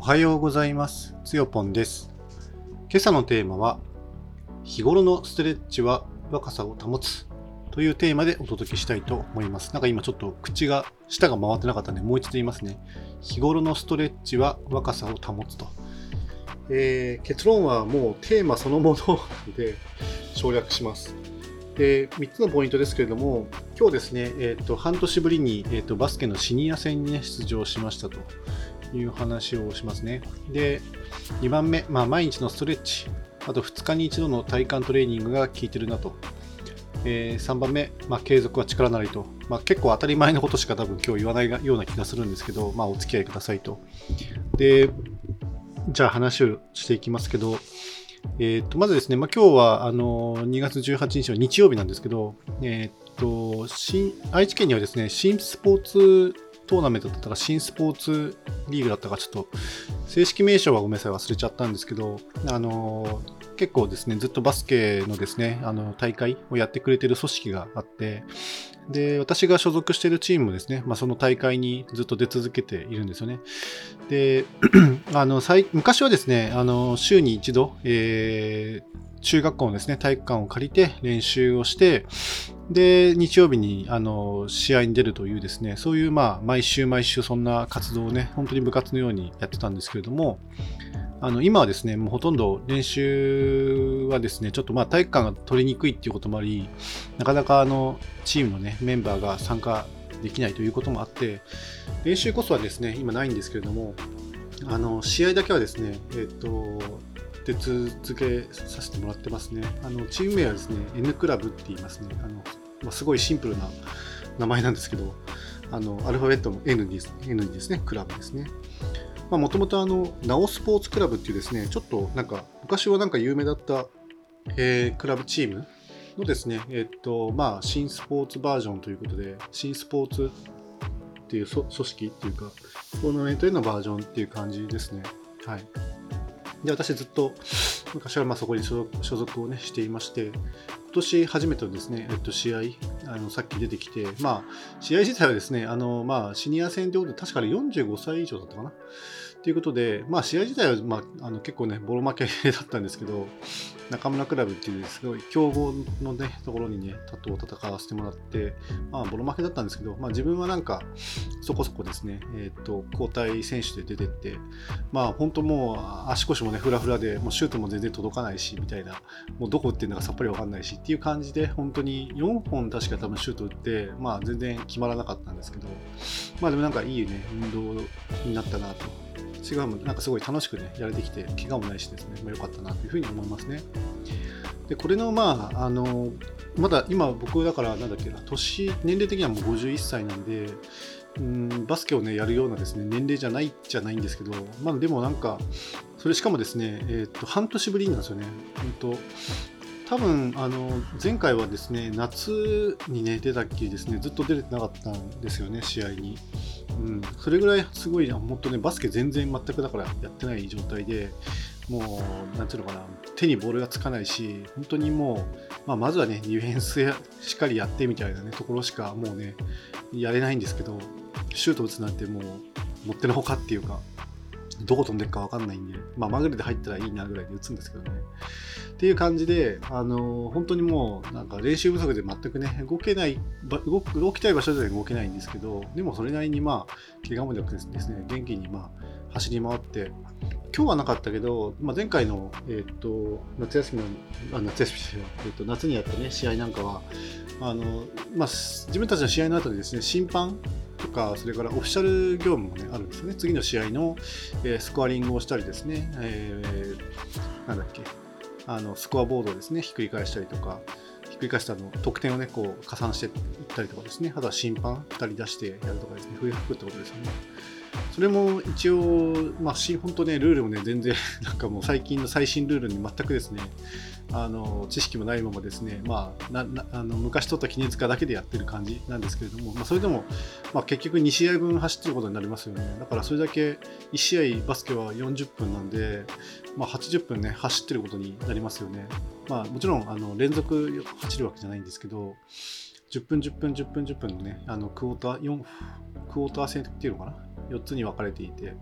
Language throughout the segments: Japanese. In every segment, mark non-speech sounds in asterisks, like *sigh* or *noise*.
おはようございます。つよぽんです。今朝のテーマは、日頃のストレッチは若さを保つというテーマでお届けしたいと思います。なんか今ちょっと口が、舌が回ってなかったんで、もう一度言いますね。日頃のストレッチは若さを保つと。えー結論はもうテーマそのもので省略します。で3つのポイントですけれども、今日ですね、えー、と半年ぶりに、えー、とバスケのシニア戦に、ね、出場しましたという話をしますね。で、2番目、まあ、毎日のストレッチ、あと2日に1度の体幹トレーニングが効いてるなと。えー3番目、まあ、継続は力なりと、まあ、結構当たり前のことしか多分今日言わないような気がするんですけど、まあ、お付き合いくださいと。で、じゃあ話をしていきますけど、えー、とまずですね、まあ、今日はあの2月18日の日曜日なんですけど、えー、と新愛知県にはですね新スポーツトーナメントだったか新スポーツリーグだったかちょっと正式名称はごめんなさい忘れちゃったんですけど、あの結構ですねずっとバスケのですねあの大会をやってくれてる組織があってで私が所属しているチームもですね、まあ、その大会にずっと出続けているんですよね。で *clears throat* あの最昔はですねあの週に一度、えー中学校のですね体育館を借りて練習をしてで日曜日にあの試合に出るというですねそういうまあ毎週毎週そんな活動をね本当に部活のようにやってたんですけれどもあの今はですねもうほとんど練習はですねちょっとまあ体育館が取りにくいっていうこともありなかなかあのチームのねメンバーが参加できないということもあって練習こそはですね今ないんですけれどもあの試合だけはですねえっ、と手続けさせてもらってますね。あのチーム名はですね、N クラブって言いますね。あのまあ、すごいシンプルな名前なんですけど、あのアルファベットの N にです N にですね、クラブですね。もともとあの、ナオスポーツクラブっていうですね、ちょっとなんか、昔はなんか有名だった、えークラブチームのですね、えっと、まあ、新スポーツバージョンということで、新スポーツっていう組織っていうか、トーナメントへのバージョンっていう感じですね。はい。で、私ずっと昔はまあそこに所属をね、していまして、年初めてのですね、えっと、試合、あのさっき出てきて、まあ、試合自体はですね、あの、まあ、シニア戦ということで、確かに45歳以上だったかな。ということで、まあ、試合自体は、まあ、あの結構ね、ボロ負けだったんですけど、中村クラブっていうすごい強豪のね、ところにね、と戦わせてもらって、まあ、ボロ負けだったんですけど、まあ、自分はなんか、そこそこですね、えっと、交代選手で出てって、まあ、本当もう足腰もね、フラフラで、もうシュートも全然届かないし、みたいな、もうどこ打ってるのかさっぱりわかんないしっていう感じで、本当に4本確か多分シュート打って、まあ、全然決まらなかったんですけど、まあ、でもなんかいいね、運動になったなと。違うもなんかすごい楽しくね、やれてきて、怪我もないしですね、まあ、よかったなというふうに思いますね。で、これの、まあ、あの、まだ今僕だからなんだっけな、年、年齢的にはもう51歳なんで、うんバスケをね、やるようなですね、年齢じゃないじゃないんですけど、まあでもなんか、それしかもですね、えっ、と、半年ぶりなんですよね。本当多分あの前回はですね夏にね出たっきりですねずっと出れてなかったんですよね試合に、うん、それぐらいすごい本当ねバスケ全然全くだからやってない状態でもうなんていうのかな。手にボールがつかないし本当にもう、まあ、まずはねディフェンスしっかりやってみたいなねところしかもうねやれないんですけどシュート打つなんてもうもってのほかっていうかどこ飛んでるか分かんないんで、まあ、まぐれで入ったらいいなぐらいで打つんですけどね。っていう感じで、あの本当にもうなんか練習不足で全くね、動けない、動く動きたい場所では動けないんですけど、でもそれなりにまあ、怪我もなくてですね、元気にまあ走り回って、今日はなかったけど、まあ、前回の、えー、と夏休みの、あ夏休みじゃないえー、と夏にやったね、試合なんかは、あのまあ、自分たちの試合の後でですね、審判とか、それからオフィシャル業務も、ね、あるんですよね。次の試合の、えースコアリングをしたりですね、えーなんだっけ、あのスコアボードをですね、ひっくり返したりとか、ひっくり返したの得点をね、こう加算していったりとかですね、あとは審判2人出してやるとかですね、笛吹くってことですよね。それも一応、まあ、本当ね、ルールもね、全然、なんかもう最近の最新ルールに全くですね、あの知識もないままですね、まあ、あの昔取った記念塚だけでやってる感じなんですけれども、まあ、それでも、まあ、結局2試合分走ってることになりますよね。だからそれだけ1試合バスケは40分なんで、まあ、80分ね、走ってることになりますよね。まあ、もちろんあの連続走るわけじゃないんですけど、10分、10分、10分、10分のね、あのクォーター、4クォーター戦っていうのかな、4つに分かれていて、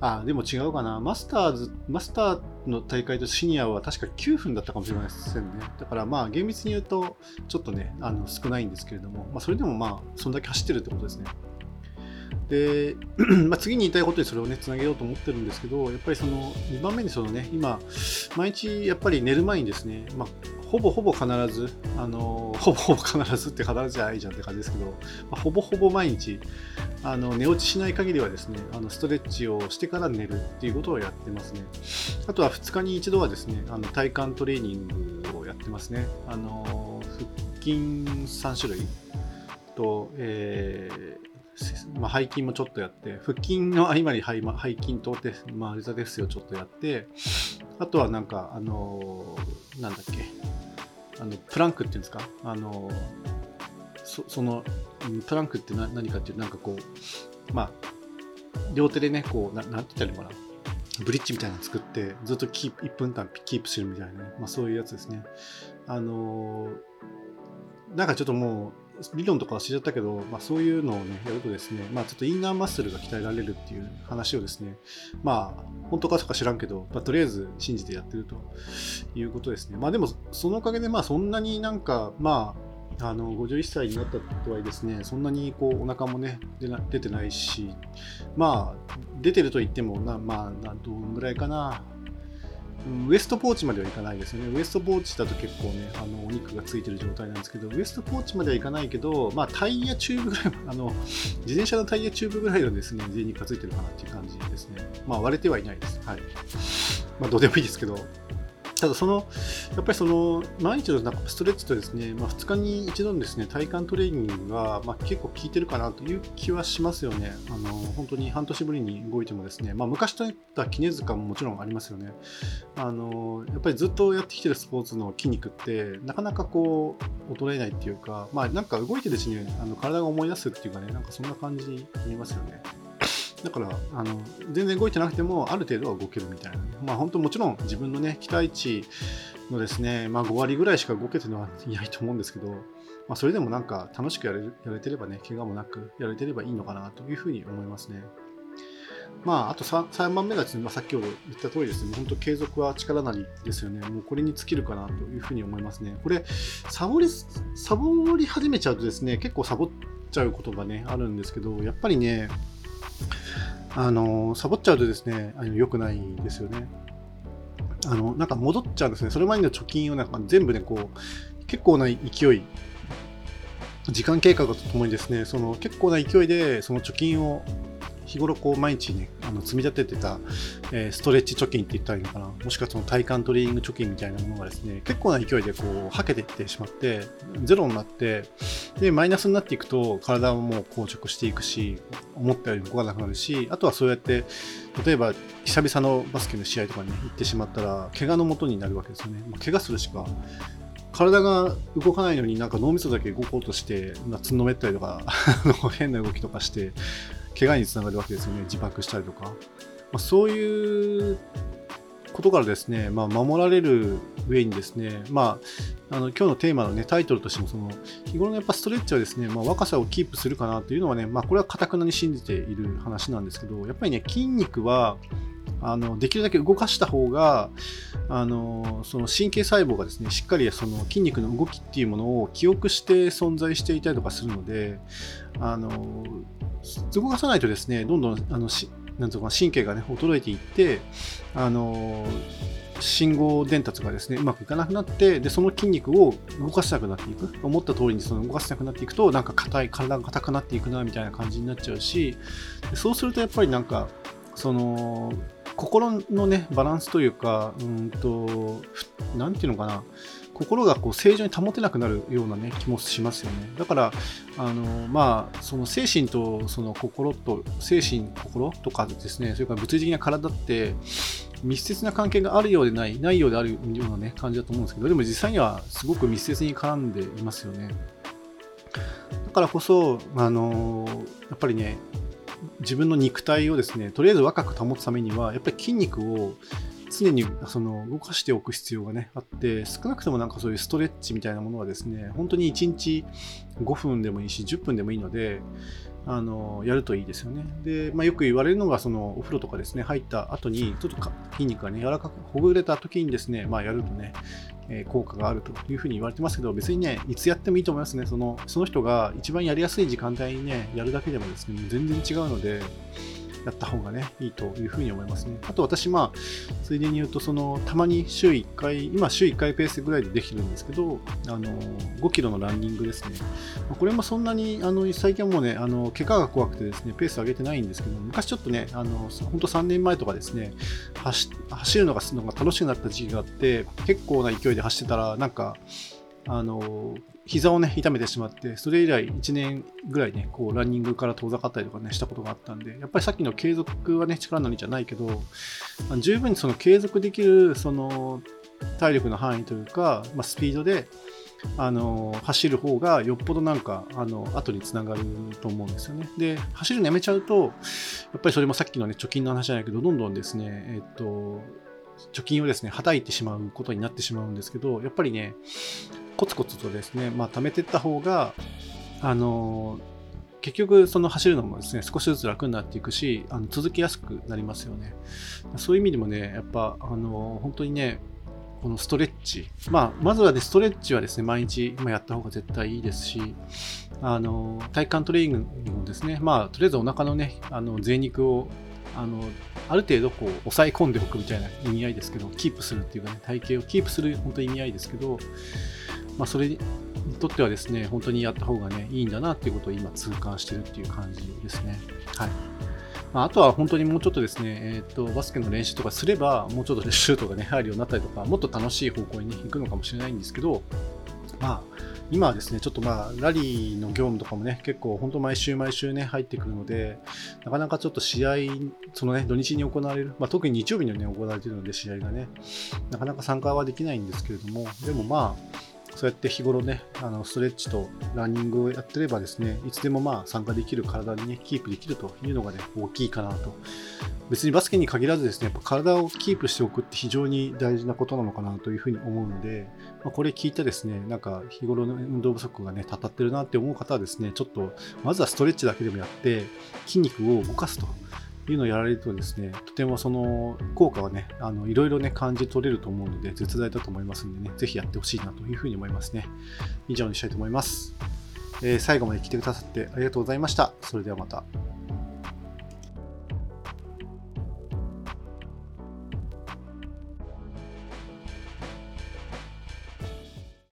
あ、でも違うかな。マスターズ、マスターの大会とシニアは確か9分だったかもしれませんね。だからまあ厳密に言うとちょっとね、あの少ないんですけれども、まあ、それでもまあそんだけ走ってるってことですね。で、*clears throat* まあ、次に言いたいことにそれをね、つなげようと思ってるんですけど、やっぱりその2番目にそのね、今、毎日やっぱり寝る前にですね、まあ、ほぼほぼ必ず、あのほぼほぼ必ずって必ずじゃないじゃんって感じですけど、まあ、ほぼほぼ毎日、あの寝落ちしない限りはですね、あのストレッチをしてから寝るっていうことをやってますね。あとは2日に1度はですね、あの体幹トレーニングをやってますね。あの腹筋3種類と、えーまあ、背筋もちょっとやって、腹筋の合間に背背筋とテス、まあ、レザデスをちょっとやって、あとはなんか、あのー、なんだっけ、あのプランクっていうんですか、あのそそのプランクって何かっていうなんかこうまあ両手でねこうななんて言ったらいいのかな？ブリッジみたいなの作ってずっとキープ1分間キープするみたいなね、まあ、そういうやつですね。あのなんかちょっともう理論とかは知っちゃったけど、まあ、そういうのをね、やるとですね、まあ、ちょっとインナーマッスルが鍛えられるっていう話をですね、まあ、本当かとか知らんけど、まあ、とりあえず信じてやってるということですね。まあ、でも、そのおかげで、まあ、そんなになんか、まあ、あの51歳になったとはいえですね、そんなにこうお腹もね出な出てないし、まあ、出てると言ってもな、まあ、どんぐらいかな、ウエストポーチまではいかないですよね。ウエストポーチだと結構ね、あのお肉がついてる状態なんですけど、ウエストポーチまではいかないけど、まあ、タイヤチューブぐらい、*laughs* あの自転車のタイヤチューブぐらいのですね、贅肉がついてるかなっていう感じですね。まあ、割れてはいないです。はい。まあ、どうでもいいですけど、ただその、やっぱりその、毎日のなんかストレッチとですね、まあ、2日に一度のですね、体幹トレーニングが、まあ、結構効いてるかなという気はしますよね。あの、本当に半年ぶりに動いてもですね、まあ、昔といった絹塚ももちろんありますよね。あの、やっぱりずっとやってきてるスポーツの筋肉って、なかなかこう、衰えないっていうか、まあ、なんか動いてるうちにあの体が思い出すっていうかね、なんかそんな感じに見えますよね。だからあの全然動いてなくてもある程度は動けるみたいな、まあ本当もちろん自分のね期待値のですね、まあ、5割ぐらいしか動けてはいないと思うんですけど、まあ、それでもなんか楽しくやれやれてればね怪我もなくやれてればいいのかなというふうに思いますね。まあ、あと 3, 3番目がですね、まあ、さっき言った通りですね、本当継続は力なりですよね。もうこれに尽きるかなというふうに思いますね。これ、サボり、サボり始めちゃうとですね、結構サボっちゃうことがね、あるんですけど、やっぱりね、あのサボっちゃうとですね、あの良くないですよね。あのなんか戻っちゃうんですね。それまでの貯金をなんか全部ね、こう、結構な勢い、時間経過とともにですね、その結構な勢いでその貯金を日頃こう毎日ね、あの積み立ててた、えー、ストレッチ貯金って言ったらいいのかな、もしくはその体幹トレーニング貯金みたいなものがですね、結構な勢いでこう、はけていってしまって、ゼロになって、で、マイナスになっていくと、体ももう硬直していくし、思ったより動かなくなるし、あとはそうやって、例えば、久々のバスケの試合とかに行ってしまったら、怪我のもとになるわけですよね。怪我するしか体が動かないのになんか脳みそだけ動こうとしてつんのめったりとか *laughs* 変な動きとかして怪我につながるわけですよね。自爆したりとか、まあ、そういうことからですね、まあ、守られる上にですね、まあ、あの今日のテーマの、ね、タイトルとしてもその日頃のやっぱストレッチはですね、まあ、若さをキープするかなというのはね、まあ、これはかたくなに信じている話なんですけどやっぱりね筋肉はあのできるだけ動かした方があのその神経細胞がですねしっかりその筋肉の動きっていうものを記憶して存在していたりとかするのであの動かさないとですねどんどんあのしなんとか神経がね衰えていってあの信号伝達がですねうまくいかなくなってでその筋肉を動かせなくなっていく。思った通りにその動かせなくなっていくとなんか硬い体が硬くなっていくなみたいな感じになっちゃうしそうするとやっぱりなんかその心のねバランスというかうんと何て言うのかな。心がこう正常に保てなくなるようなね気もしますよね。だからあのまあその精神とその心と精神心とかですねそれから物理的な体って密接な関係があるようでないないようであるようなね感じだと思うんですけどでも実際にはすごく密接に絡んでいますよね。だからこそあのやっぱりね自分の肉体をですねとりあえず若く保つためにはやっぱり筋肉を常にその動かしておく必要がね、あって、少なくともなんかそういうストレッチみたいなものはですね、本当に1日5分でもいいし、10分でもいいので、あのやるといいですよね。で、まあ、よく言われるのが、そのお風呂とかですね、入った後に、ちょっと筋肉がね、柔らかくほぐれた時にですね、まあ、やるとね、えー、効果があるというふうに言われてますけど、別にね、いつやってもいいと思いますね。そのその人が一番やりやすい時間帯にね、やるだけでもですね、全然違うので、やった方がね、いいというふうに思いますね。あと私、まあ、ついでに言うと、その、たまに週1回、今週1回ペースぐらいでできてるんですけど、あの、5キロのランニングですね。これもそんなに、あの、最近はもうね、あの、怪我が怖くてですね、ペース上げてないんですけど、昔ちょっとね、あの、本当3年前とかですね、走るのがするのが楽しくなった時期があって、結構な勢いで走ってたら、なんか、あの、膝をね、痛めてしまって、それ以来1年ぐらいね、こう、ランニングから遠ざかったりとかね、したことがあったんで、やっぱりさっきの継続はね、力のりじゃないけど、十分にその継続できる、その、体力の範囲というか、まあ、スピードで、あの走る方がよっぽどなんかあの後につながると思うんですよね。で走るのやめちゃうとやっぱりそれもさっきのね貯金の話じゃないけどどんどんですねえっと貯金をですねはたいてしまうことになってしまうんですけどやっぱりねコツコツとですね、まあ、貯めていった方が、あの結局その走るのもですね少しずつ楽になっていくしあの続きやすくなりますよね。そういう意味でもねやっぱあの本当にねこのストレッチ、まあ、まずはねストレッチはですね毎日やった方が絶対いいですしあの体幹トレーニングもですねまあとりあえずお腹のねあの贅肉をあのある程度こう抑え込んでおくみたいな意味合いですけどキープするっていうかね体型をキープする本当意味合いですけどまあ、それにとってはですね、本当にやった方がね、いいんだなっていうことを今痛感してるっていう感じですね。はい。まあ、とは本当にもうちょっとですね、えっ、ー、と、バスケの練習とかすれば、もうちょっとシュートがね、入るようになったりとか、もっと楽しい方向に、行くのかもしれないんですけど、まあ、今はですね、ちょっとまあ、ラリーの業務とかもね、結構本当毎週毎週ね、入ってくるので、なかなかちょっと試合、そのね、土日に行われる、まあ、特に日曜日にね、行われているので、試合がね、なかなか参加はできないんですけれども、でもまあ、そうやって日頃ね、あのストレッチとランニングをやってればですね、いつでもまあ参加できる体にね、キープできるというのがね、大きいかなと。別にバスケに限らずですね、やっぱ体をキープしておくって非常に大事なことなのかなというふうに思うので、まあ、これ聞いてですね、なんか日頃の運動不足がね、たたってるなって思う方はですね、ちょっとまずはストレッチだけでもやって、筋肉を動かすと。いうのをやられるとですね、とてもその効果はね、あのいろいろね、感じ取れると思うので、絶大だと思いますんでね、ぜひやってほしいなというふうに思いますね。以上にしたいと思います。えー、最後まで来てくださってありがとうございました。それではまた。